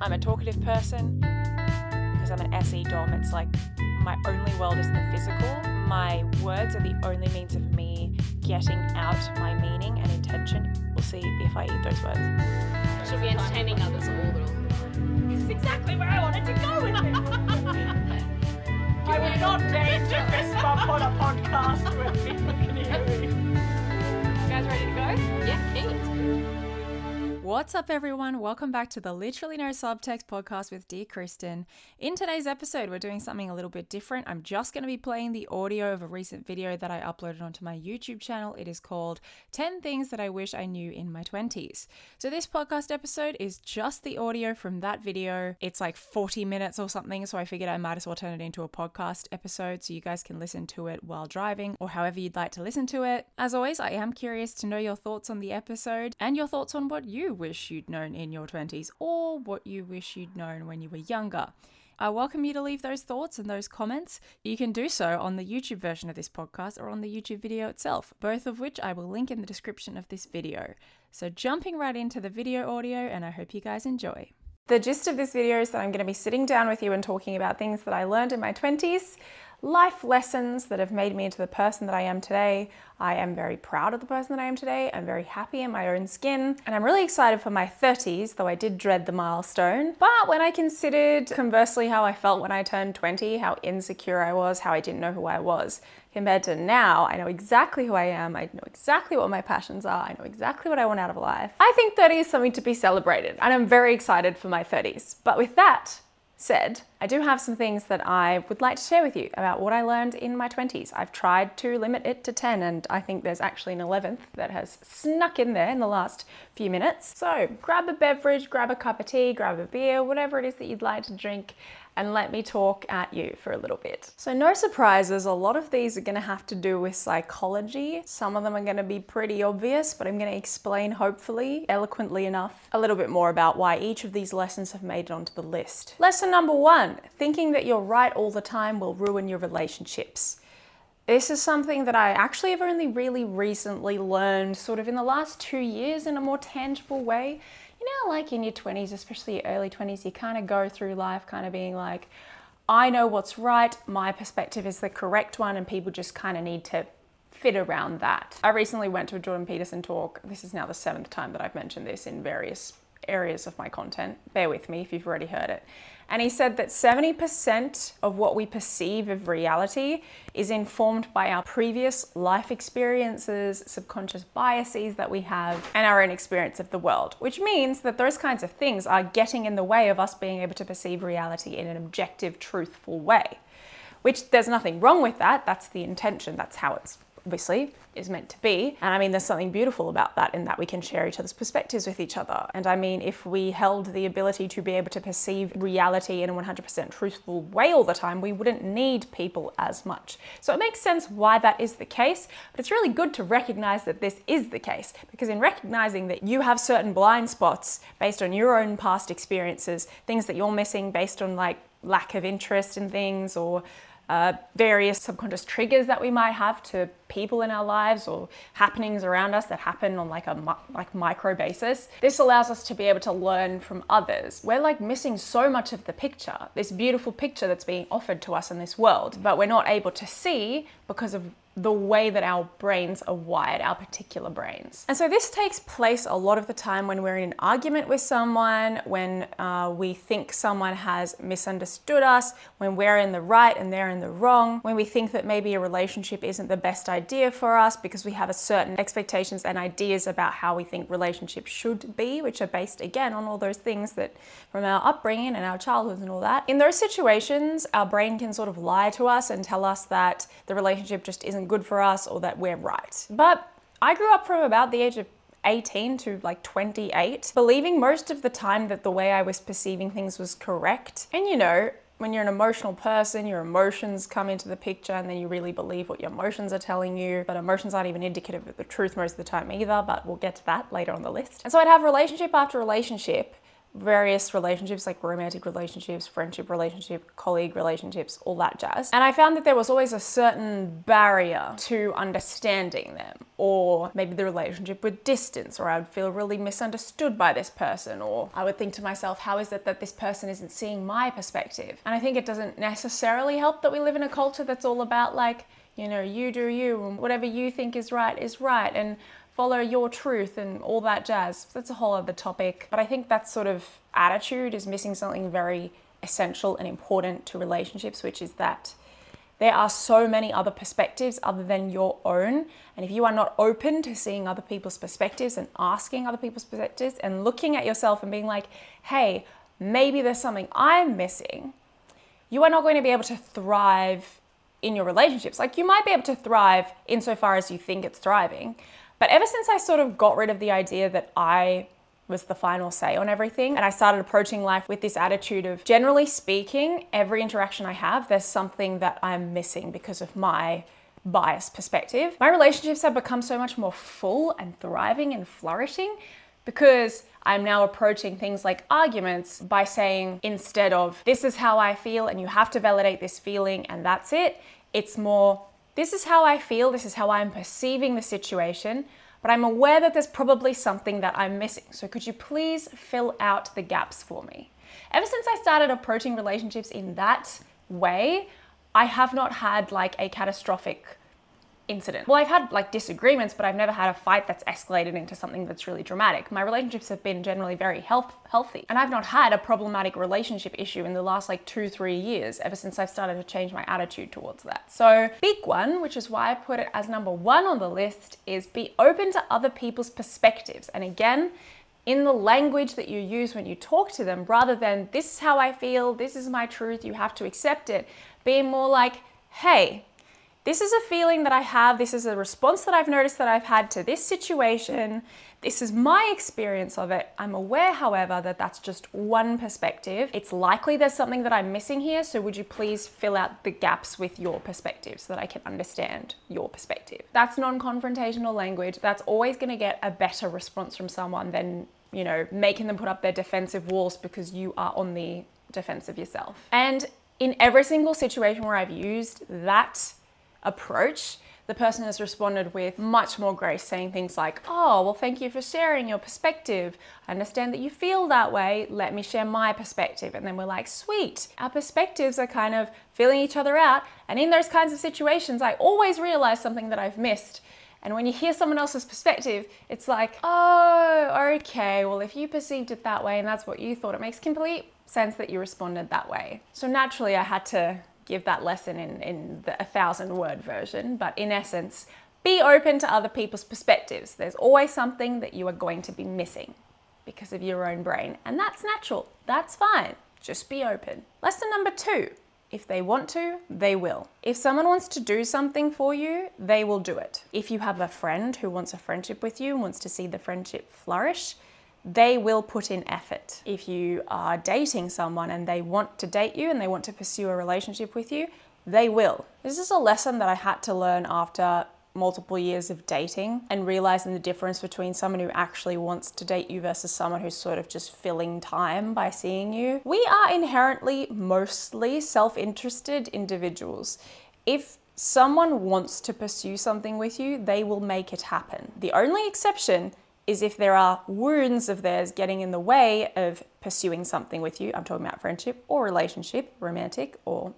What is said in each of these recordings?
I'm a talkative person. Because I'm an SE dom, it's like my only world is the physical. My words are the only means of me getting out my meaning and intention. We'll see if I eat those words. She'll be entertaining others all the time. This is exactly where I wanted to go with it. I would not dare to fist bump on a podcast where people can hear me. You guys ready to go? Yeah, keen. What's up, everyone? Welcome back to the Literally No Subtext podcast with Dear Kristin. In today's episode, we're doing something a little bit different. I'm just going to be playing the audio of a recent video that I uploaded onto my YouTube channel. It is called 10 Things That I Wish I Knew in My 20s. So, this podcast episode is just the audio from that video. It's like 40 minutes or something, so I figured I might as well turn it into a podcast episode so you guys can listen to it while driving or however you'd like to listen to it. As always, I am curious to know your thoughts on the episode and your thoughts on what you wish you'd known in your 20s or what you wish you'd known when you were younger. I welcome you to leave those thoughts and those comments. You can do so on the YouTube version of this podcast or on the YouTube video itself, both of which I will link in the description of this video. So, jumping right into the video audio, and I hope you guys enjoy. The gist of this video is that I'm going to be sitting down with you and talking about things that I learned in my 20s, life lessons that have made me into the person that I am today. I am very proud of the person that I am today. I'm very happy in my own skin. And I'm really excited for my 30s, though I did dread the milestone. But when I considered conversely how I felt when I turned 20, how insecure I was, how I didn't know who I was, compared to now, I know exactly who I am. I know exactly what my passions are. I know exactly what I want out of life. I think 30 is something to be celebrated, and I'm very excited for my 30s. But with that, said, I do have some things that I would like to share with you about what I learned in my 20s. I've tried to limit it to 10, and I think there's actually an 11th that has snuck in there in the last few minutes. So grab a beverage, grab a cup of tea, grab a beer, whatever it is that you'd like to drink, and let me talk at you for a little bit. So, no surprises, a lot of these are to have to do with psychology. Some of them are to be pretty obvious, but I'm to explain, hopefully, eloquently enough, a little bit more about why each of these lessons have made it onto the list. Lesson number one thinking that you're right all the time will ruin your relationships. This is something that I actually have only really recently learned, sort of in the last two years, in a more tangible way you know, like in your 20s, especially early 20s, you kind of go through life kind of being like, I know what's right, my perspective is the correct one, and people just kind of need to fit around that. I recently went to a Jordan Peterson talk. This is now the seventh time that I've mentioned this in various areas of my content. Bear with me if you've already heard it. And he said that 70% of what we perceive of reality is informed by our previous life experiences, subconscious biases that we have, and our own experience of the world, which means that those kinds of things are getting in the way of us being able to perceive reality in an objective, truthful way. Which there's nothing wrong with that, that's the intention, that's how it's obviously is meant to be. And I mean, there's something beautiful about that in that we can share each other's perspectives with each other. And I mean, if we held the ability to be able to perceive reality in a 100% truthful way all the time, we wouldn't need people as much. So it makes sense why that is the case, but it's really good to recognize that this is the case because in recognizing that you have certain blind spots based on your own past experiences, things that you're missing based on like lack of interest in things or uh, various subconscious triggers that we might have to people in our lives or happenings around us that happen on like a like micro basis. This allows us to be able to learn from others. We're like missing so much of the picture, this beautiful picture that's being offered to us in this world, but we're not able to see because of the way that our brains are wired, our particular brains. And so this takes place a lot of the time when we're in an argument with someone, when uh, we think someone has misunderstood us, when we're in the right and they're in the wrong, when we think that maybe a relationship isn't the best idea for us because we have a certain expectations and ideas about how we think relationships should be, which are based again on all those things that from our upbringing and our childhoods and all that. In those situations, our brain can sort of lie to us and tell us that the relationship just isn't good for us or that we're right. But I grew up from about the age of 18 to like 28, believing most of the time that the way I was perceiving things was correct. And you know, when you're an emotional person, your emotions come into the picture and then you really believe what your emotions are telling you. But emotions aren't even indicative of the truth most of the time either, but we'll get to that later on the list. And so I'd have relationship after relationship various relationships like romantic relationships, friendship relationship, colleague relationships, all that jazz. And I found that there was always a certain barrier to understanding them or maybe the relationship with distance or I would feel really misunderstood by this person or I would think to myself how is it that this person isn't seeing my perspective? And I think it doesn't necessarily help that we live in a culture that's all about like you know, you do you, and whatever you think is right is right, and follow your truth and all that jazz. That's a whole other topic. But I think that sort of attitude is missing something very essential and important to relationships, which is that there are so many other perspectives other than your own. And if you are not open to seeing other people's perspectives and asking other people's perspectives and looking at yourself and being like, hey, maybe there's something I'm missing, you are not going to be able to thrive in your relationships. Like you might be able to thrive insofar as you think it's thriving, but ever since I sort of got rid of the idea that I was the final say on everything. And I started approaching life with this attitude of generally speaking, every interaction I have, there's something that I'm missing because of my biased perspective. My relationships have become so much more full and thriving and flourishing because I'm now approaching things like arguments by saying instead of this is how I feel and you have to validate this feeling and that's it, it's more this is how I feel, this is how I'm perceiving the situation, but I'm aware that there's probably something that I'm missing. So could you please fill out the gaps for me? Ever since I started approaching relationships in that way, I have not had like a catastrophic incident. Well, I've had like disagreements, but I've never had a fight that's escalated into something that's really dramatic. My relationships have been generally very health- healthy, and I've not had a problematic relationship issue in the last like two, three years ever since I've started to change my attitude towards that. So, big one, which is why I put it as number one on the list, is be open to other people's perspectives. And again, in the language that you use when you talk to them, rather than this is how I feel, this is my truth, you have to accept it, being more like, hey, this is a feeling that I have. This is a response that I've noticed that I've had to this situation. This is my experience of it. I'm aware, however, that that's just one perspective. It's likely there's something that I'm missing here. So, would you please fill out the gaps with your perspective so that I can understand your perspective? That's non confrontational language. That's always going to get a better response from someone than, you know, making them put up their defensive walls because you are on the defensive yourself. And in every single situation where I've used that approach, the person has responded with much more grace, saying things like, Oh, well, thank you for sharing your perspective. I understand that you feel that way. Let me share my perspective. And then we're like, Sweet. Our perspectives are kind of filling each other out. And in those kinds of situations, I always realize something that I've missed. And when you hear someone else's perspective, it's like, oh, okay, well, if you perceived it that way and that's what you thought, it makes complete sense that you responded that way. So naturally, I had to give that lesson in, in the, a thousand word version, but in essence, be open to other people's perspectives. There's always something that you are going to be missing because of your own brain, and that's natural. That's fine. Just be open. Lesson number two if they want to, they will. If someone wants to do something for you, they will do it. If you have a friend who wants a friendship with you and wants to see the friendship flourish, they will put in effort. If you are dating someone and they want to date you and they want to pursue a relationship with you, they will. This is a lesson that I had to learn after multiple years of dating and realizing the difference between someone who actually wants to date you versus someone who's sort of just filling time by seeing you. We are inherently mostly self interested individuals. If someone wants to pursue something with you, they will make it happen. The only exception is if there are wounds of theirs getting in the way of pursuing something with you. I'm talking about friendship or relationship, romantic or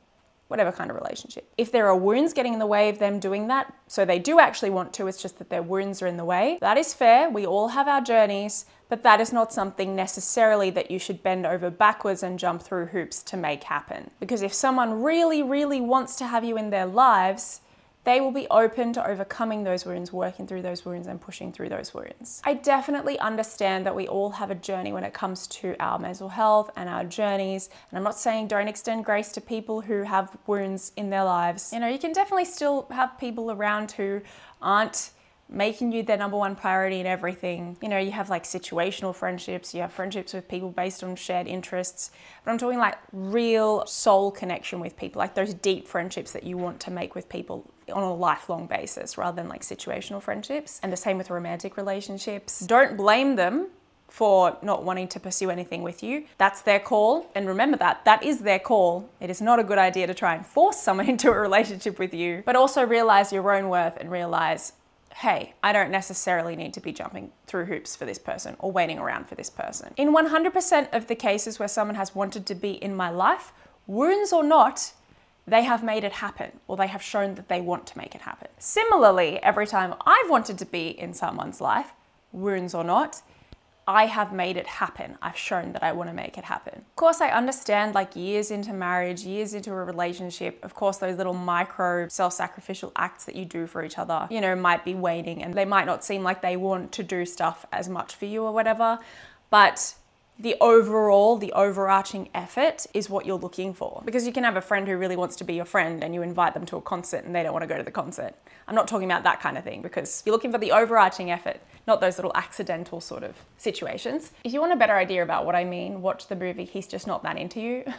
whatever kind of relationship. If there are wounds getting in the way of them doing that, so they do actually want to, it's just that their wounds are in the way, that is fair. We all have our journeys, but that is not something necessarily that you should bend over backwards and jump through hoops to make happen. Because if someone really, really wants to have you in their lives, they will be open to overcoming those wounds, working through those wounds, and pushing through those wounds. I definitely understand that we all have a journey when it comes to our mental health and our journeys. And I'm not saying don't extend grace to people who have wounds in their lives. You know, you can definitely still have people around who aren't making you their number one priority in everything. You know, you have like situational friendships, you have friendships with people based on shared interests, but I'm talking like real soul connection with people, like those deep friendships that you want to make with people on a lifelong basis rather than like situational friendships. And the same with romantic relationships. Don't blame them for not wanting to pursue anything with you. That's their call. And remember that, that is their call. It is not a good idea to try and force someone into a relationship with you, but also realize your own worth and realize, hey, I don't necessarily need to be jumping through hoops for this person or waiting around for this person. In 100% of the cases where someone has wanted to be in my life, wounds or not, they have made it happen or they have shown that they want to make it happen. Similarly, every time I've wanted to be in someone's life, wounds or not, I have made it happen. I've shown that I want to make it happen. Of course, I understand like years into marriage, years into a relationship, of course, those little micro self sacrificial acts that you do for each other, you know, might be waning and they might not seem like they want to do stuff as much for you or whatever. But the overall, the overarching effort is what you're looking for. Because you can have a friend who really wants to be your friend and you invite them to a concert and they don't want to go to the concert. I'm not talking about that kind of thing because you're looking for the overarching effort, not those little accidental sort of situations. If you want a better idea about what I mean, watch the movie He's Just Not That Into You.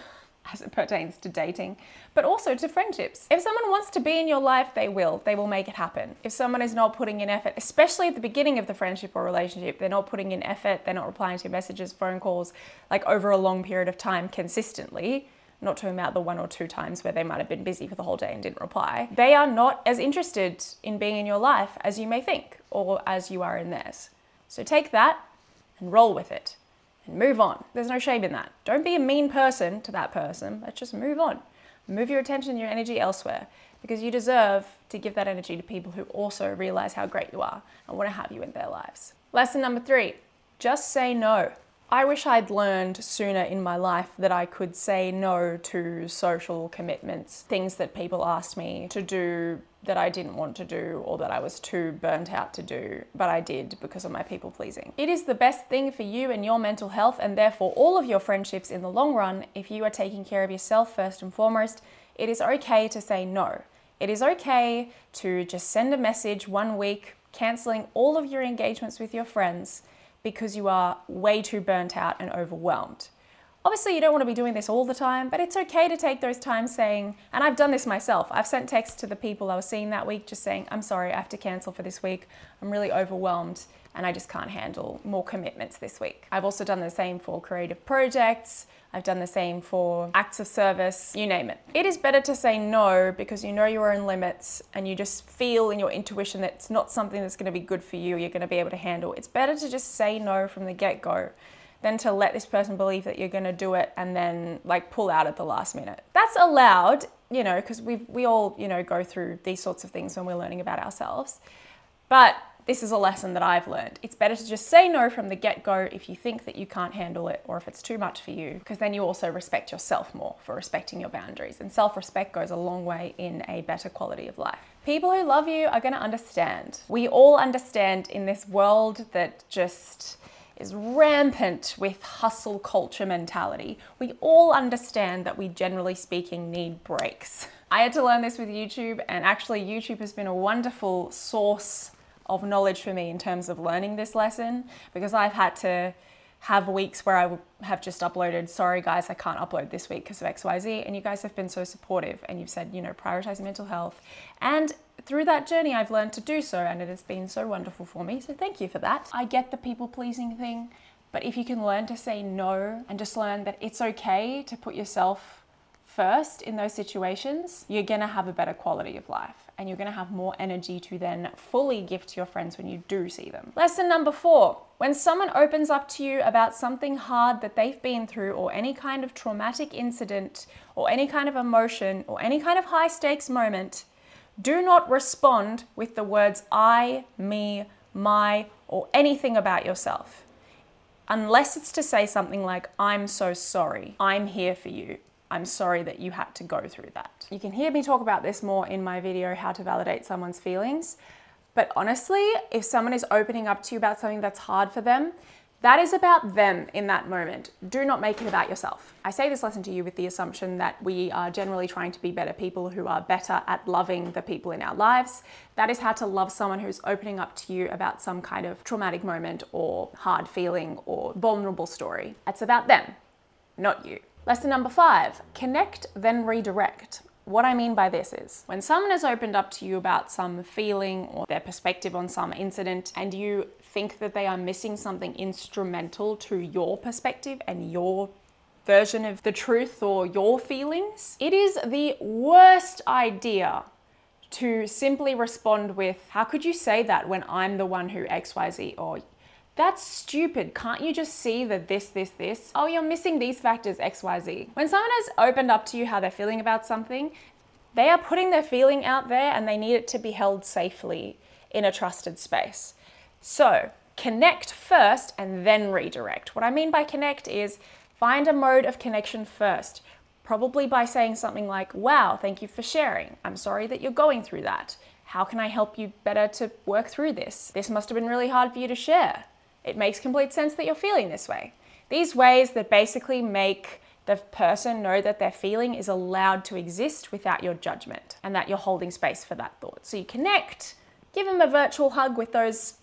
as it pertains to dating, but also to friendships. If someone wants to be in your life, they will. They will make it happen. If someone is not putting in effort, especially at the beginning of the friendship or relationship, they're not putting in effort, they're not replying to messages, phone calls, like over a long period of time consistently, not talking about the one or two times where they might have been busy for the whole day and didn't reply, they are not as interested in being in your life as you may think or as you are in theirs. So take that and roll with it and move on. There's no shame in that. Don't be a mean person to that person. Let's just move on. Move your attention, and your energy elsewhere because you deserve to give that energy to people who also realize how great you are and want to have you in their lives. Lesson number three just say no. I wish I'd learned sooner in my life that I could say no to social commitments, things that people asked me to do that I didn't want to do or that I was too burnt out to do, but I did because of my people pleasing. It is the best thing for you and your mental health, and therefore all of your friendships in the long run. If you are taking care of yourself first and foremost, it is okay to say no. It is okay to just send a message one week canceling all of your engagements with your friends because you are way too burnt out and overwhelmed. Obviously, you don't want to be doing this all the time, but it's okay to take those times saying, and I've done this myself. I've sent texts to the people I was seeing that week just saying, I'm sorry, I have to cancel for this week. I'm really overwhelmed and I just can't handle more commitments this week. I've also done the same for creative projects. I've done the same for acts of service, you name it. It is better to say no because you know your own limits and you just feel in your intuition that it's not something that's going to be good for you, you're going to be able to handle. It's better to just say no from the get go than to let this person believe that you're going to do it and then like pull out at the last minute. That's allowed, you know, because we we all, you know, go through these sorts of things when we're learning about ourselves. But this is a lesson that I've learned. It's better to just say no from the get go if you think that you can't handle it or if it's too much for you, because then you also respect yourself more for respecting your boundaries. And self respect goes a long way in a better quality of life. People who love you are going to understand. We all understand in this world that just is rampant with hustle culture mentality. We all understand that we, generally speaking, need breaks. I had to learn this with YouTube, and actually, YouTube has been a wonderful source of knowledge for me in terms of learning this lesson because I've had to have weeks where I have just uploaded, sorry guys, I can't upload this week because of XYZ. And you guys have been so supportive and you've said, you know, prioritize mental health. And through that journey, I've learned to do so and it has been so wonderful for me. So thank you for that. I get the people pleasing thing, but if you can learn to say no and just learn that it's okay to put yourself first in those situations, you're gonna have a better quality of life and you're gonna have more energy to then fully give to your friends when you do see them. Lesson number four when someone opens up to you about something hard that they've been through, or any kind of traumatic incident, or any kind of emotion, or any kind of high stakes moment, do not respond with the words I, me, my, or anything about yourself. Unless it's to say something like, I'm so sorry, I'm here for you, I'm sorry that you had to go through that. You can hear me talk about this more in my video, How to Validate Someone's Feelings. But honestly, if someone is opening up to you about something that's hard for them, that is about them in that moment. Do not make it about yourself. I say this lesson to you with the assumption that we are generally trying to be better people who are better at loving the people in our lives. That is how to love someone who's opening up to you about some kind of traumatic moment or hard feeling or vulnerable story. It's about them, not you. Lesson number five connect, then redirect. What I mean by this is when someone has opened up to you about some feeling or their perspective on some incident, and you think that they are missing something instrumental to your perspective and your version of the truth or your feelings, it is the worst idea to simply respond with, How could you say that when I'm the one who XYZ? Or that's stupid. Can't you just see that this, this, this? Oh, you're missing these factors, XYZ. When someone has opened up to you how they're feeling about something, they are putting their feeling out there and they need it to be held safely in a trusted space. So, connect first and then redirect. What I mean by connect is find a mode of connection first, probably by saying something like, Wow, thank you for sharing. I'm sorry that you're going through that. How can I help you better to work through this? This must have been really hard for you to share. It makes complete sense that you're feeling this way. These ways that basically make the person know that their feeling is allowed to exist without your judgment and that you're holding space for that thought. So you connect, give them a virtual hug with those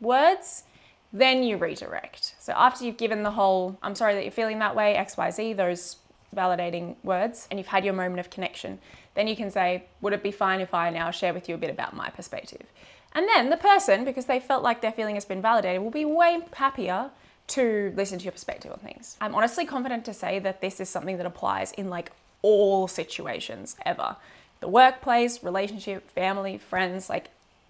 words, then you redirect. So after you've given the whole, I'm sorry that you're feeling that way, XYZ, those validating words, and you've had your moment of connection, then you can say, Would it be fine if I now share with you a bit about my perspective? And then the person, because they felt like their feeling has been validated, will be way happier to listen to your perspective on things. I'm honestly confident to say that this is something that applies in like all situations ever. The workplace, relationship, family, friends, like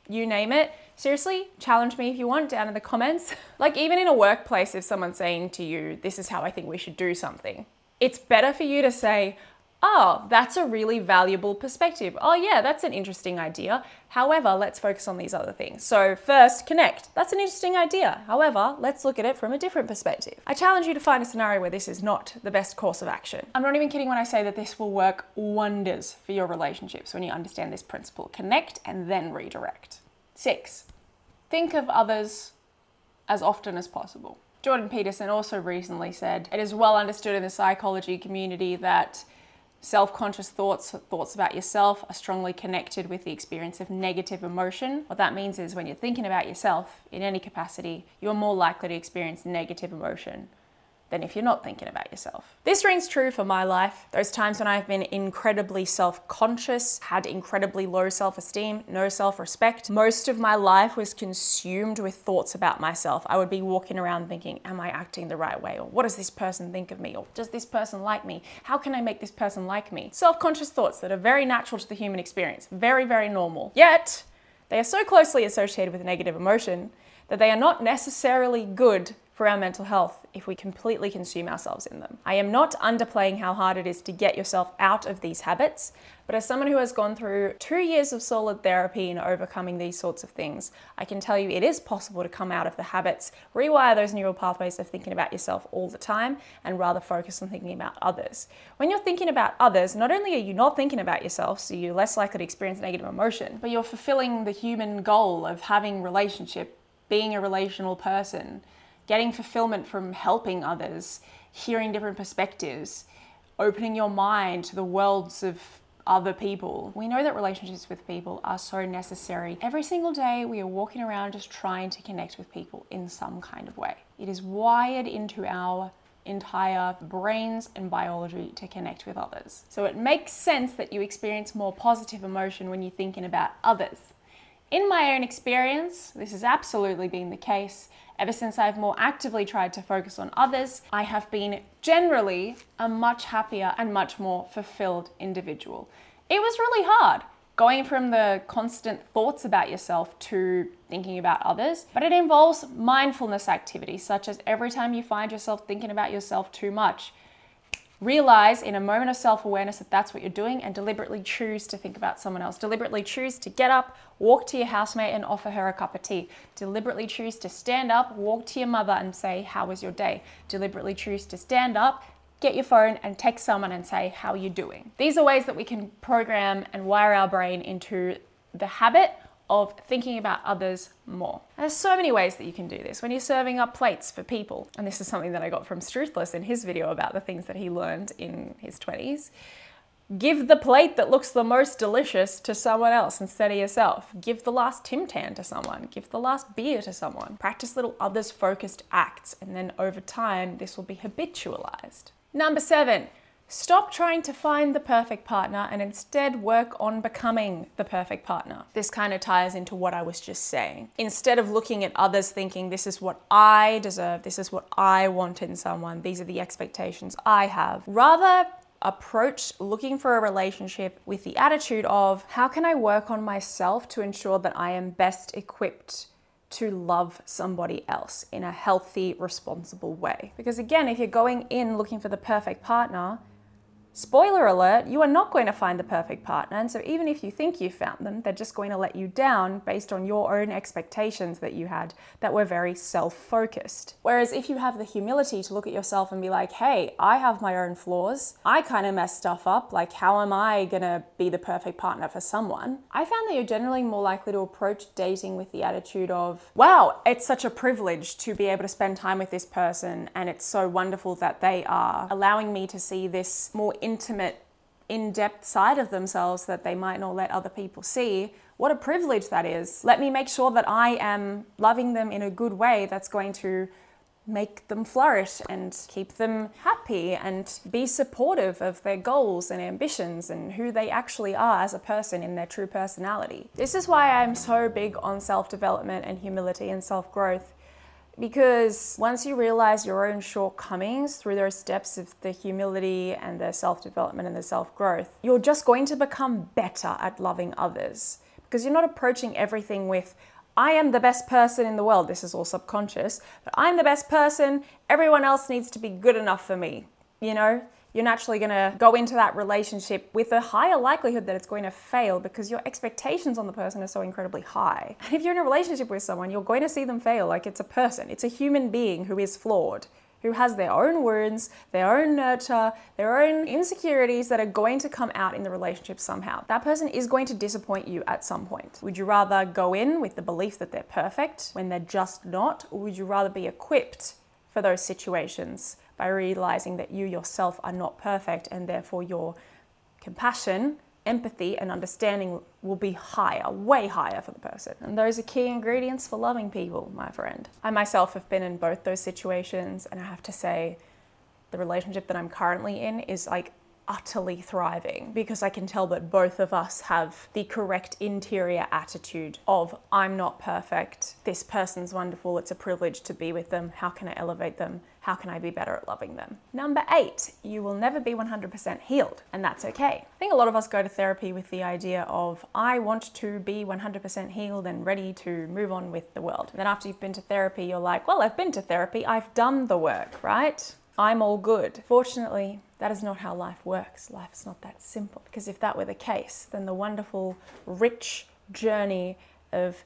you name it. Seriously, challenge me if you want down in the comments. like, even in a workplace, if someone's saying to you, This is how I think we should do something, it's better for you to say, Oh, that's a really valuable perspective. Oh, yeah, that's an interesting idea. However, let's focus on these other things. So, first, connect. That's an interesting idea. However, let's look at it from a different perspective. I challenge you to find a scenario where this is not the best course of action. I'm not even kidding when I say that this will work wonders for your relationships when you understand this principle connect and then redirect. Six, think of others as often as possible. Jordan Peterson also recently said it is well understood in the psychology community that Self conscious thoughts, thoughts about yourself, are strongly connected with the experience of negative emotion. What that means is when you're thinking about yourself in any capacity, you're more likely to experience negative emotion than if you're not thinking about yourself. This rings true for my life. Those times when I've been incredibly self conscious, had incredibly low self esteem, no self respect, most of my life was consumed with thoughts about myself. I would be walking around thinking, Am I acting the right way? Or what does this person think of me? Or does this person like me? How can I make this person like me? Self conscious thoughts that are very natural to the human experience, very, very normal. Yet, they are so closely associated with negative emotion that they are not necessarily good for our mental health if we completely consume ourselves in them. I am not underplaying how hard it is to get yourself out of these habits, but as someone who has gone through two years of solid therapy and overcoming these sorts of things, I can tell you it is possible to come out of the habits, rewire those neural pathways of thinking about yourself all the time, and rather focus on thinking about others. When you're thinking about others, not only are you not thinking about yourself, so you're less likely to experience negative emotion, but you're fulfilling the human goal of having relationship, being a relational person getting fulfillment from helping others, hearing different perspectives, opening your mind to the worlds of other people. We know that relationships with people are so necessary. Every single day, we are walking around just trying to connect with people in some kind of way. It is wired into our entire brains and biology to connect with others. So it makes sense that you experience more positive emotion when you're thinking about others. In my own experience, this has absolutely been the case. Ever since I've more actively tried to focus on others, I have been generally a much happier and much more fulfilled individual. It was really hard going from the constant thoughts about yourself to thinking about others, but it involves mindfulness activities such as every time you find yourself thinking about yourself too much, Realize in a moment of self awareness that that's what you're doing and deliberately choose to think about someone else. Deliberately choose to get up, walk to your housemate and offer her a cup of tea. Deliberately choose to stand up, walk to your mother and say, How was your day? Deliberately choose to stand up, get your phone and text someone and say, How are you doing? These are ways that we can program and wire our brain into the habit of thinking about others more. There's so many ways that you can do this. When you're serving up plates for people, and this is something that I got from Struthless in his video about the things that he learned in his 20s. Give the plate that looks the most delicious to someone else instead of yourself. Give the last Tim to someone. Give the last beer to someone. Practice little others focused acts, and then over time, this will be habitualized. Number seven, Stop trying to find the perfect partner and instead work on becoming the perfect partner. This kind of ties into what I was just saying. Instead of looking at others thinking, this is what I deserve, this is what I want in someone, these are the expectations I have, rather approach looking for a relationship with the attitude of, how can I work on myself to ensure that I am best equipped to love somebody else in a healthy, responsible way. Because again, if you're going in looking for the perfect partner, Spoiler alert, you are not going to find the perfect partner. And so, even if you think you found them, they're just going to let you down based on your own expectations that you had that were very self focused. Whereas, if you have the humility to look at yourself and be like, hey, I have my own flaws, I kind of mess stuff up, like, how am I to be the perfect partner for someone? I found that you're generally more likely to approach dating with the attitude of, wow, it's such a privilege to be able to spend time with this person, and it's so wonderful that they are allowing me to see this more intimate, in depth side of themselves that they might not let other people see. What a privilege that is. Let me make sure that I am loving them in a good way that's going to make them flourish and keep them happy and be supportive of their goals and ambitions and who they actually are as a person in their true personality. This is why I'm so big on self development and humility and self growth because once you realize your own shortcomings through those steps of the humility and the self development and the self growth, you're just going to become better at loving others. Because you're not approaching everything with, I am the best person in the world. This is all subconscious, but I'm the best person. Everyone else needs to be good enough for me. You know, you're naturally going to go into that relationship with a higher likelihood that it's going to fail because your expectations on the person are so incredibly high. And if you're in a relationship with someone, you're going to see them fail like it's a person, it's a human being who is flawed. Who has their own wounds, their own nurture, their own insecurities that are going to come out in the relationship somehow. That person is going to disappoint you at some point. Would you rather go in with the belief that they're perfect when they're just not, or would you rather be equipped for those situations by realizing that you yourself are not perfect and therefore your compassion, empathy, and understanding will be higher, way higher for the person. And those are key ingredients for loving people, my friend. I myself have been in both those situations, and I have to say, the relationship that I'm currently in is like utterly thriving because I can tell that both of us have the correct interior attitude of I'm not perfect, this person's wonderful, it's a privilege to be with them, how can I elevate them? How can I be better at loving them? Number eight, you will never be 100% healed, and that's okay. I think a lot of us go to therapy with the idea of, I want to be 100% healed and ready to move on with the world. And then after you've been to therapy, you're like, well, I've been to therapy, I've done the work, right? I'm all good. Fortunately, that is not how life works. Life is not that simple. Because if that were the case, then the wonderful, rich journey of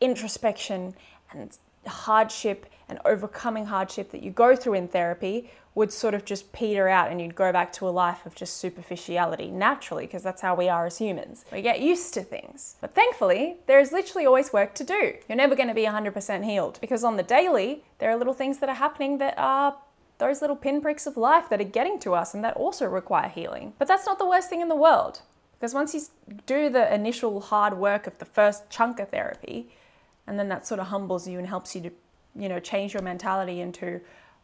introspection and hardship and overcoming hardship that you go through in therapy would sort of just peter out and you'd go back to a life of just superficiality naturally because that's how we are as humans. We get used to things. But thankfully, there is literally always work to do. You're never going to be 100% healed because on the daily, there are little things that are happening that are those little pinpricks of life that are getting to us and that also require healing. But that's not the worst thing in the world. Because once you do the initial hard work of the first chunk of therapy, and then that sort of humbles you and helps you to, you know, change your mentality into,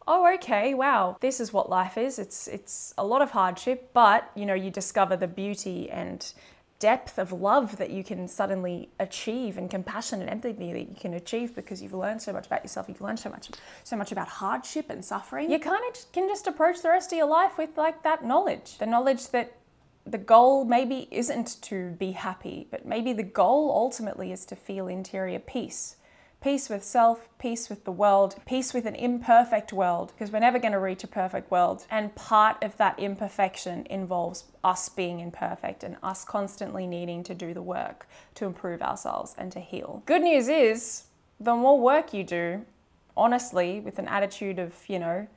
oh, okay, wow, this is what life is. It's it's a lot of hardship, but you know, you discover the beauty and depth of love that you can suddenly achieve and compassion and empathy that you can achieve because you've learned so much about yourself you've learned so much so much about hardship and suffering you kind of can just approach the rest of your life with like that knowledge the knowledge that the goal maybe isn't to be happy but maybe the goal ultimately is to feel interior peace peace with self, peace with the world, peace with an imperfect world, because we're never going to reach a perfect world. And part of that imperfection involves us being imperfect and us constantly needing to do the work to improve ourselves and to heal. Good news is, the more work you do, honestly, with an attitude of, you know,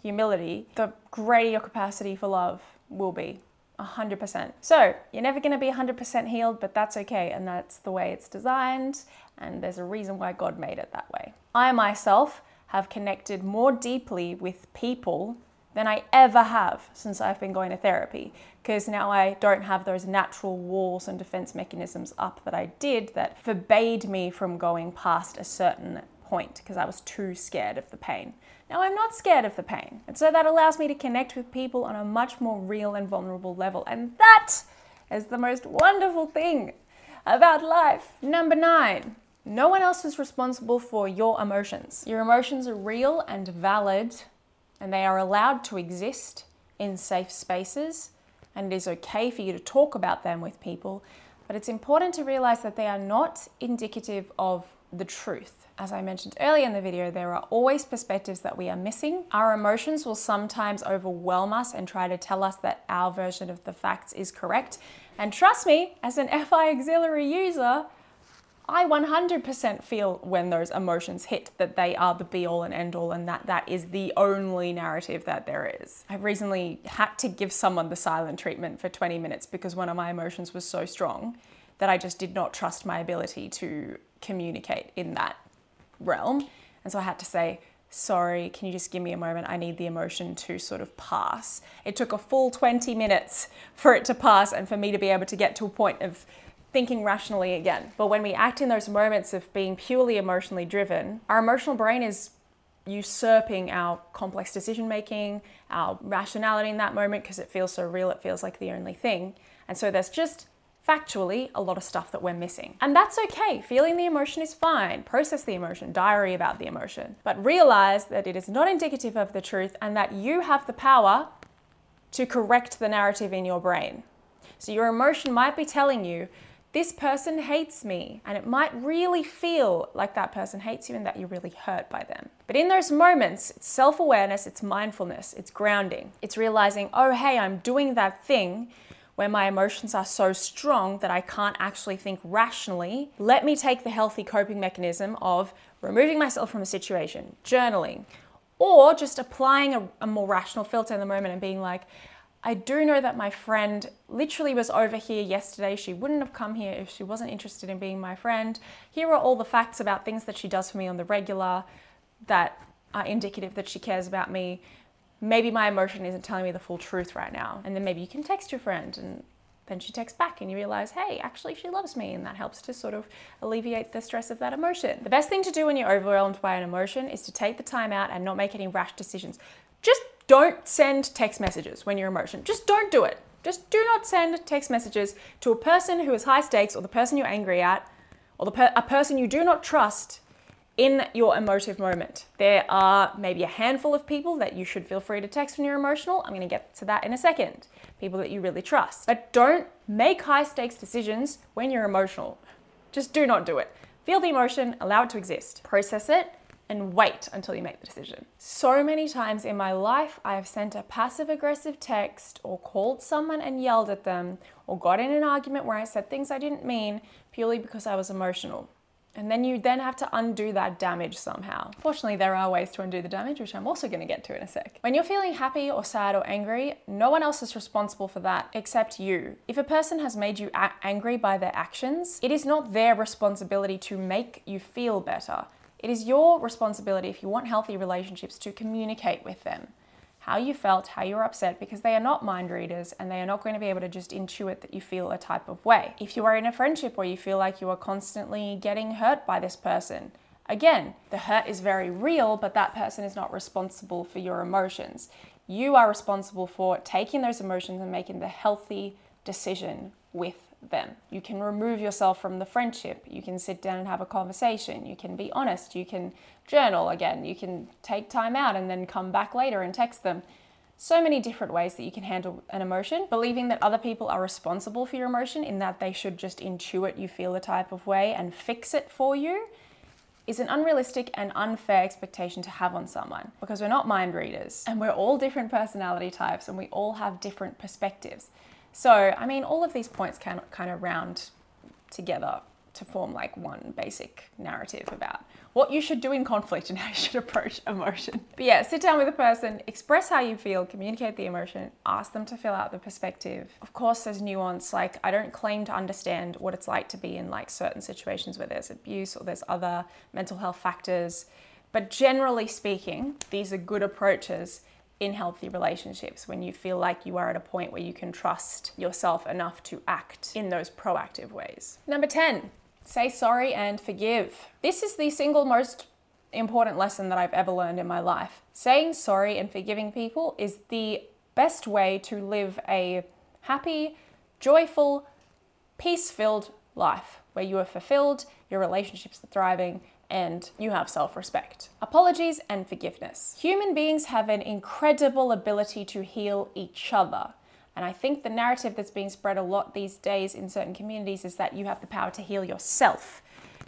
humility, the greater your capacity for love will be. 100%. So, you're never going to be 100% healed, but that's okay, and that's the way it's designed, and there's a reason why God made it that way. I myself have connected more deeply with people than I ever have since I've been going to therapy because now I don't have those natural walls and defense mechanisms up that I did that forbade me from going past a certain point because I was too scared of the pain. Now I'm not scared of the pain. And so that allows me to connect with people on a much more real and vulnerable level. And that is the most wonderful thing about life. Number nine, no one else is responsible for your emotions. Your emotions are real and valid, and they are allowed to exist in safe spaces. And it is okay for you to talk about them with people, but it's important to realize that they are not indicative of the truth. As I mentioned earlier in the video, there are always perspectives that we are missing. Our emotions will sometimes overwhelm us and try to tell us that our version of the facts is correct. And trust me, as an FI auxiliary user, I 100% feel when those emotions hit that they are the be all and end all and that that is the only narrative that there is. I recently had to give someone the silent treatment for 20 minutes because one of my emotions was so strong that I just did not trust my ability to communicate in that realm. And so I had to say, sorry, can you just give me a moment? I need the emotion to sort of pass. It took a full 20 minutes for it to pass and for me to be able to get to a point of thinking rationally again. But when we act in those moments of being purely emotionally driven, our emotional brain is usurping our complex decision making, our rationality in that moment because it feels so real, it feels like the only thing. And so there's just factually a lot of stuff that we're missing. And that's okay. Feeling the emotion is fine. Process the emotion, diary about the emotion. But realize that it is not indicative of the truth and that you have the power to correct the narrative in your brain. So your emotion might be telling you, this person hates me. And it might really feel like that person hates you and that you're really hurt by them. But in those moments, it's self awareness, it's mindfulness, it's grounding. It's realizing, oh, hey, I'm doing that thing where my emotions are so strong that I can't actually think rationally, let me take the healthy coping mechanism of removing myself from a situation, journaling, or just applying a, a, more rational filter in the moment and being like, I do know that my friend literally was over here yesterday. She wouldn't have come here if she wasn't interested in being my friend. Here are all the facts about things that she does for me on the regular that are indicative that she cares about me maybe my emotion isn't telling me the full truth right now. And then maybe you can text your friend and then she texts back and you realize, hey, actually she loves me. And that helps to sort of alleviate the stress of that emotion. The best thing to do when you're overwhelmed by an emotion is to take the time out and not make any rash decisions. Just don't send text messages when you're emotion. Just don't do it. Just do not send text messages to a person who is high stakes or the person you're angry at or the per- a person you do not trust in your emotive moment. There are maybe a handful of people that you should feel free to text when you're emotional. I'm to get to that in a second. People that you really trust. But don't make high stakes decisions when you're emotional. Just do not do it. Feel the emotion, allow it to exist, process it, and wait until you make the decision. So many times in my life, I have sent a passive aggressive text or called someone and yelled at them or got in an argument where I said things I didn't mean purely because I was emotional. And then you then have to undo that damage somehow. Fortunately, there are ways to undo the damage, which I'm also going to get to in a sec. When you're feeling happy or sad or angry, no one else is responsible for that except you. If a person has made you a- angry by their actions, it is not their responsibility to make you feel better. It is your responsibility, if you want healthy relationships, to communicate with them how you felt, how you were upset, because they are not mind readers and they are not going to be able to just intuit that you feel a type of way. If you are in a friendship where you feel like you are constantly getting hurt by this person, again, the hurt is very real, but that person is not responsible for your emotions. You are responsible for taking those emotions and making the healthy decision with them. You can remove yourself from the friendship. You can sit down and have a conversation. You can be honest. You can journal again. You can take time out and then come back later and text them. So many different ways that you can handle an emotion. Believing that other people are responsible for your emotion in that they should just intuit you feel a type of way and fix it for you is an unrealistic and unfair expectation to have on someone because we're not mind readers and we're all different personality types and we all have different perspectives. So, I mean, all of these points can kind of round together to form like one basic narrative about what you should do in conflict and how you should approach emotion. But yeah, sit down with a person, express how you feel, communicate the emotion, ask them to fill out the perspective. Of course, there's nuance. Like, I don't claim to understand what it's like to be in like certain situations where there's abuse or there's other mental health factors. But generally speaking, these are good approaches in healthy relationships when you feel like you are at a point where you can trust yourself enough to act in those proactive ways. Number 10, say sorry and forgive. This is the single most important lesson that I've ever learned in my life. Saying sorry and forgiving people is the best way to live a happy, joyful, peace filled life where you are fulfilled, your relationships are thriving, and you have self respect. Apologies and forgiveness. Human beings have an incredible ability to heal each other. And I think the narrative that's being spread a lot these days in certain communities is that you have the power to heal yourself.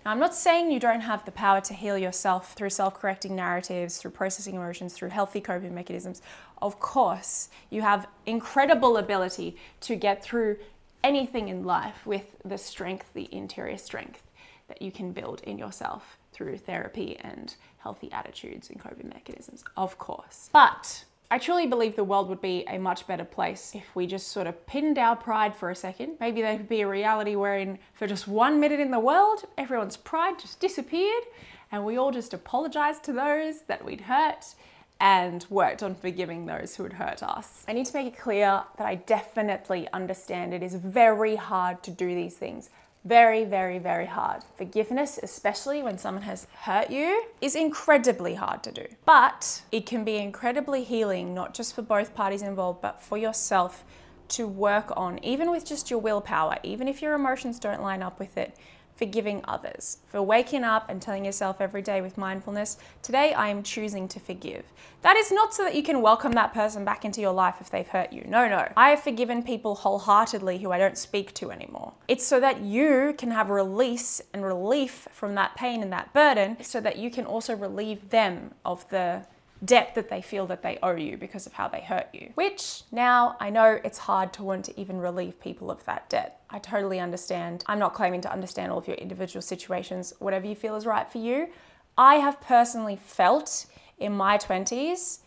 Now, I'm not saying you don't have the power to heal yourself through self correcting narratives, through processing emotions, through healthy coping mechanisms. Of course, you have incredible ability to get through anything in life with the strength, the interior strength that you can build in yourself through therapy and healthy attitudes and coping mechanisms, of course. But I truly believe the world would be a much better place if we just sort of pinned our pride for a second. Maybe there could be a reality wherein, for just one minute in the world, everyone's pride just disappeared and we all just apologized to those that we'd hurt and worked on forgiving those who had hurt us. I need to make it clear that I definitely understand it is very hard to do these things. Very, very, very hard. Forgiveness, especially when someone has hurt you, is incredibly hard to do. But it can be incredibly healing, not just for both parties involved, but for yourself to work on, even with just your willpower, even if your emotions don't line up with it forgiving others, for waking up and telling yourself every day with mindfulness, today I am choosing to forgive. That is not so that you can welcome that person back into your life if they've hurt you. No, no. I have forgiven people wholeheartedly who I don't speak to anymore. It's so that you can have release and relief from that pain and that burden, so that you can also relieve them of the debt that they feel that they owe you because of how they hurt you. Which now I know it's hard to want to even relieve people of that debt. I totally understand. I'm not claiming to understand all of your individual situations, whatever you feel is right for you. I have personally felt in my 20s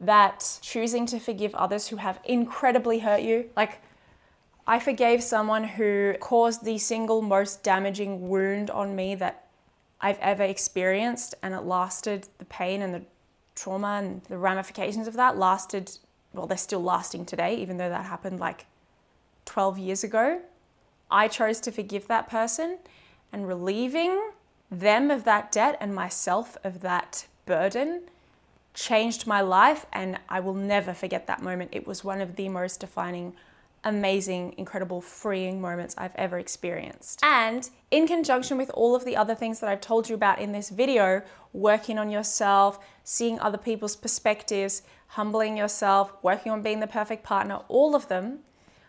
that choosing to forgive others who have incredibly hurt you, like I forgave someone who caused the single most damaging wound on me that I've ever experienced, and it lasted the pain and the trauma and the ramifications of that lasted, well, they're still lasting today, even though that happened like 12 years ago. I chose to forgive that person and relieving them of that debt and myself of that burden changed my life and I will never forget that moment. It was one of the most defining amazing, incredible, freeing moments I've ever experienced. And in conjunction with all of the other things that I've told you about in this video, working on yourself, seeing other people's perspectives, humbling yourself, working on being the perfect partner, all of them,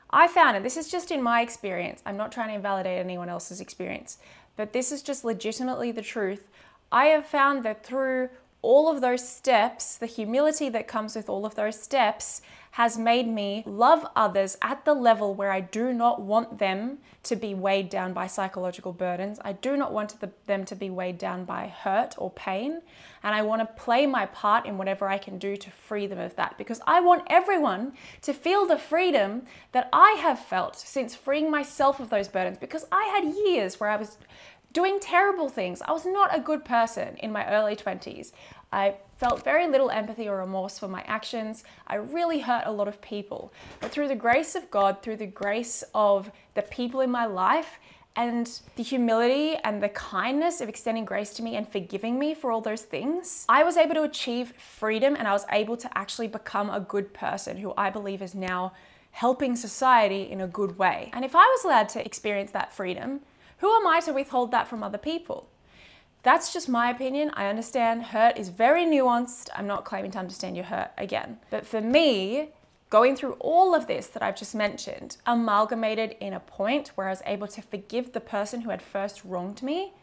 I found, and this is just in my experience, I'm not trying to invalidate anyone else's experience, but this is just legitimately the truth. I have found that through all of those steps, the humility that comes with all of those steps, has made me love others at the level where I do not want them to be weighed down by psychological burdens. I do not want them to be weighed down by hurt or pain. And I want to play my part in whatever I can do to free them of that because I want everyone to feel the freedom that I have felt since freeing myself of those burdens because I had years where I was doing terrible things. I was not a good person in my early 20s. I felt very little empathy or remorse for my actions. I really hurt a lot of people. But through the grace of God, through the grace of the people in my life, and the humility and the kindness of extending grace to me and forgiving me for all those things, I was able to achieve freedom and I was able to actually become a good person who I believe is now helping society in a good way. And if I was allowed to experience that freedom, who am I to withhold that from other people? That's just my opinion. I understand hurt is very nuanced. I'm not claiming to understand your hurt again. But for me, going through all of this that I've just mentioned, amalgamated in a point where I was able to forgive the person who had first wronged me.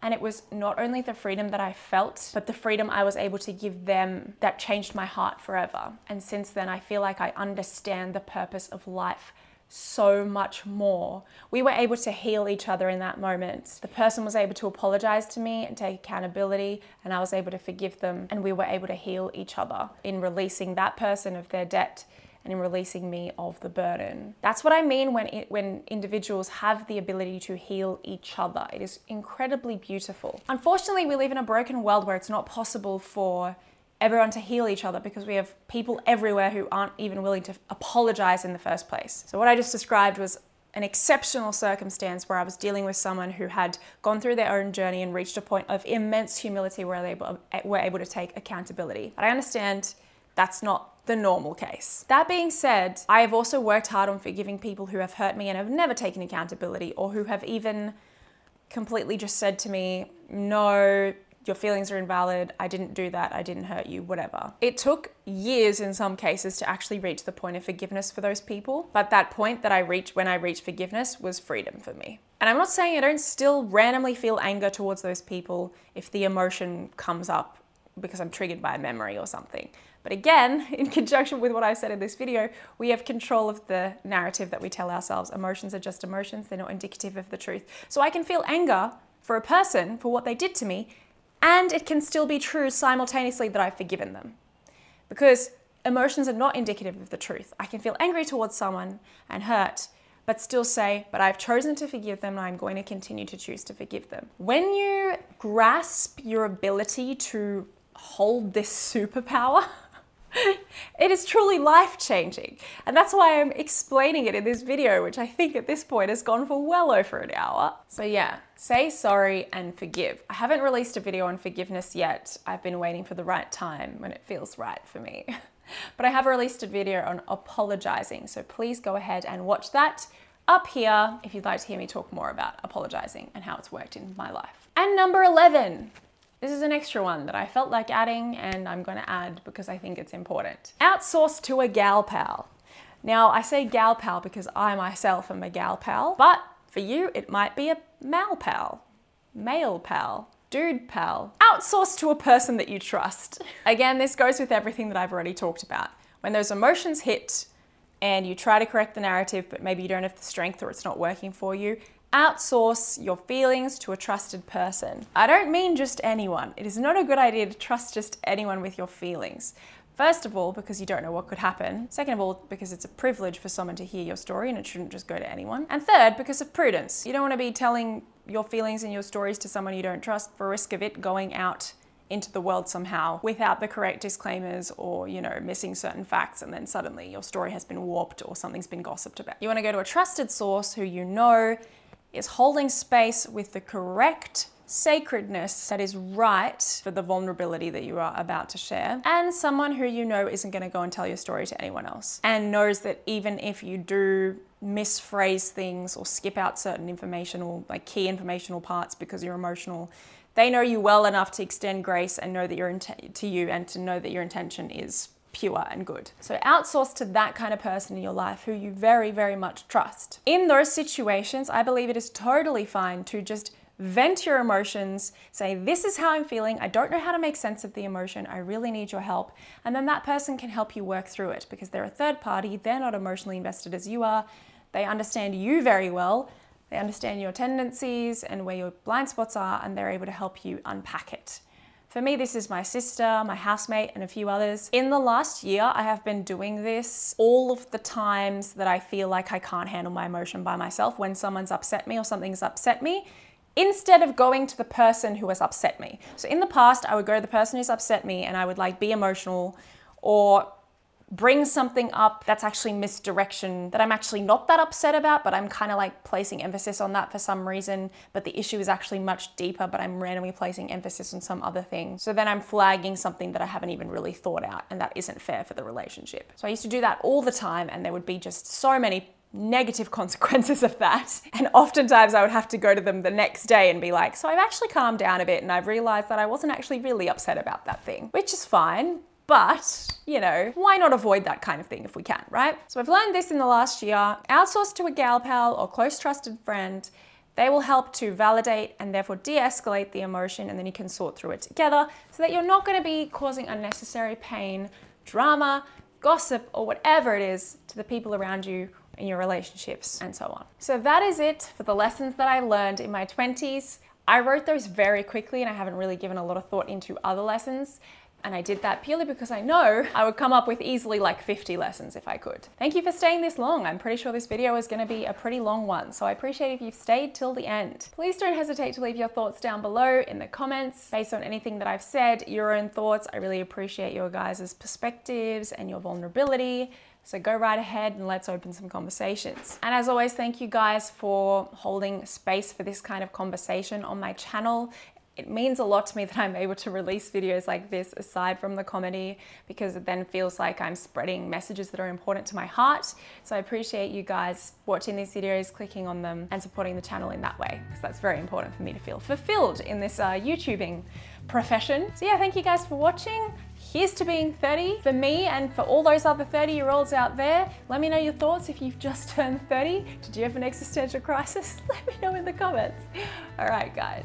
And it was not only the freedom that I felt, but the freedom I was able to give them that changed my heart forever. And since then, I feel like I understand the purpose of life so much more. We were able to heal each other in that moment. The person was able to apologize to me and take accountability, and I was able to forgive them, and we were able to heal each other in releasing that person of their debt and in releasing me of the burden. That's what I mean when it, when individuals have the ability to heal each other. It is incredibly beautiful. Unfortunately, we live in a broken world where it's not possible for everyone to heal each other because we have people everywhere who aren't even willing to apologize in the first place. So, what I just described was an exceptional circumstance where I was dealing with someone who had gone through their own journey and reached a point of immense humility where they were able to take accountability. But I understand that's not the normal case. That being said, I have also worked hard on forgiving people who have hurt me and have never taken accountability or who have even completely just said to me, no, your feelings are invalid. I didn't do that. I didn't hurt you, whatever. It took years in some cases to actually reach the point of forgiveness for those people. But that point that I reached when I reached forgiveness was freedom for me. And I'm not saying I don't still randomly feel anger towards those people if the emotion comes up because I'm triggered by a memory or something. But again, in conjunction with what I said in this video, we have control of the narrative that we tell ourselves. Emotions are just emotions, they're not indicative of the truth. So I can feel anger for a person for what they did to me and it can still be true simultaneously that I've forgiven them. Because emotions are not indicative of the truth. I can feel angry towards someone and hurt, but still say, but I've chosen to forgive them and I'm going to continue to choose to forgive them. When you grasp your ability to hold this superpower, it is truly life changing. And that's why I'm explaining it in this video, which I think at this point has gone for well over an hour. So, yeah, say sorry and forgive. I haven't released a video on forgiveness yet. I've been waiting for the right time when it feels right for me. But I have released a video on apologizing. So, please go ahead and watch that up here if you'd like to hear me talk more about apologizing and how it's worked in my life. And number 11, this is an extra one that I felt like adding and I'm going to add because I think it's important. Outsource to a gal pal. Now, I say gal pal because I myself am a gal pal, but for you, it might be a mal pal, male pal, dude pal. Outsource to a person that you trust. Again, this goes with everything that I've already talked about. When those emotions hit and you try to correct the narrative, but maybe you don't have the strength or it's not working for you, outsource your feelings to a trusted person. I don't mean just anyone. It is not a good idea to trust just anyone with your feelings. First of all, because you don't know what could happen. Second of all, because it's a privilege for someone to hear your story and it shouldn't just go to anyone. And third, because of prudence. You don't want to be telling your feelings and your stories to someone you don't trust for risk of it going out into the world somehow without the correct disclaimers or, you know, missing certain facts and then suddenly your story has been warped or something's been gossiped about. You want to go to a trusted source who you know is holding space with the correct sacredness that is right for the vulnerability that you are about to share, and someone who you know isn't going to go and tell your story to anyone else, and knows that even if you do misphrase things or skip out certain informational, like key informational parts because you're emotional, they know you well enough to extend grace and know that you're to you and to know that your intention is pure and good. So outsource to that kind of person in your life who you very, very much trust. In those situations, I believe it is totally fine to just vent your emotions, say, This is how I'm feeling. I don't know how to make sense of the emotion. I really need your help. And then that person can help you work through it because they're a third party. They're not emotionally invested as you are. They understand you very well. They understand your tendencies and where your blind spots are, and they're able to help you unpack it. For me, this is my sister, my housemate, and a few others. In the last year, I have been doing this all of the times that I feel like I can't handle my emotion by myself when someone's upset me or something's upset me instead of going to the person who has upset me. So in the past, I would go to the person who's upset me and I would like be emotional or bring something up that's actually misdirection that I'm actually not that upset about, but I'm kind of like placing emphasis on that for some reason. But the issue is actually much deeper, but I'm randomly placing emphasis on some other thing. So then I'm flagging something that I haven't even really thought out, and that isn't fair for the relationship. So I used to do that all the time, and there would be just so many negative consequences of that. And oftentimes I would have to go to them the next day and be like, So I've actually calmed down a bit and I've realized that I wasn't actually really upset about that thing, which is fine. But, you know, why not avoid that kind of thing if we can, right? So I've learned this in the last year. Outsource to a gal pal or close trusted friend. They will help to validate and therefore de escalate the emotion, and then you can sort through it together so that you're not going to be causing unnecessary pain, drama, gossip, or whatever it is to the people around you in your relationships and so on. So that is it for the lessons that I learned in my 20s. I wrote those very quickly and I haven't really given a lot of thought into other lessons And I did that purely because I know I would come up with easily like 50 lessons if I could. Thank you for staying this long. I'm pretty sure this video is gonna be a pretty long one, so I appreciate if you've stayed till the end. Please don't hesitate to leave your thoughts down below in the comments based on anything that I've said, your own thoughts. I really appreciate your guys' perspectives and your vulnerability. So go right ahead and let's open some conversations. And as always, thank you guys for holding space for this kind of conversation on my channel. It means a lot to me that I'm able to release videos like this aside from the comedy because it then feels like I'm spreading messages that are important to my heart. So I appreciate you guys watching these videos, clicking on them, and supporting the channel in that way because that's very important for me to feel fulfilled in this uh, YouTubing profession. So yeah, thank you guys for watching. Here's to being 30 for me and for all those other 30 year olds out there. Let me know your thoughts if you've just turned 30. Did you have an existential crisis? Let me know in the comments. All right, guys.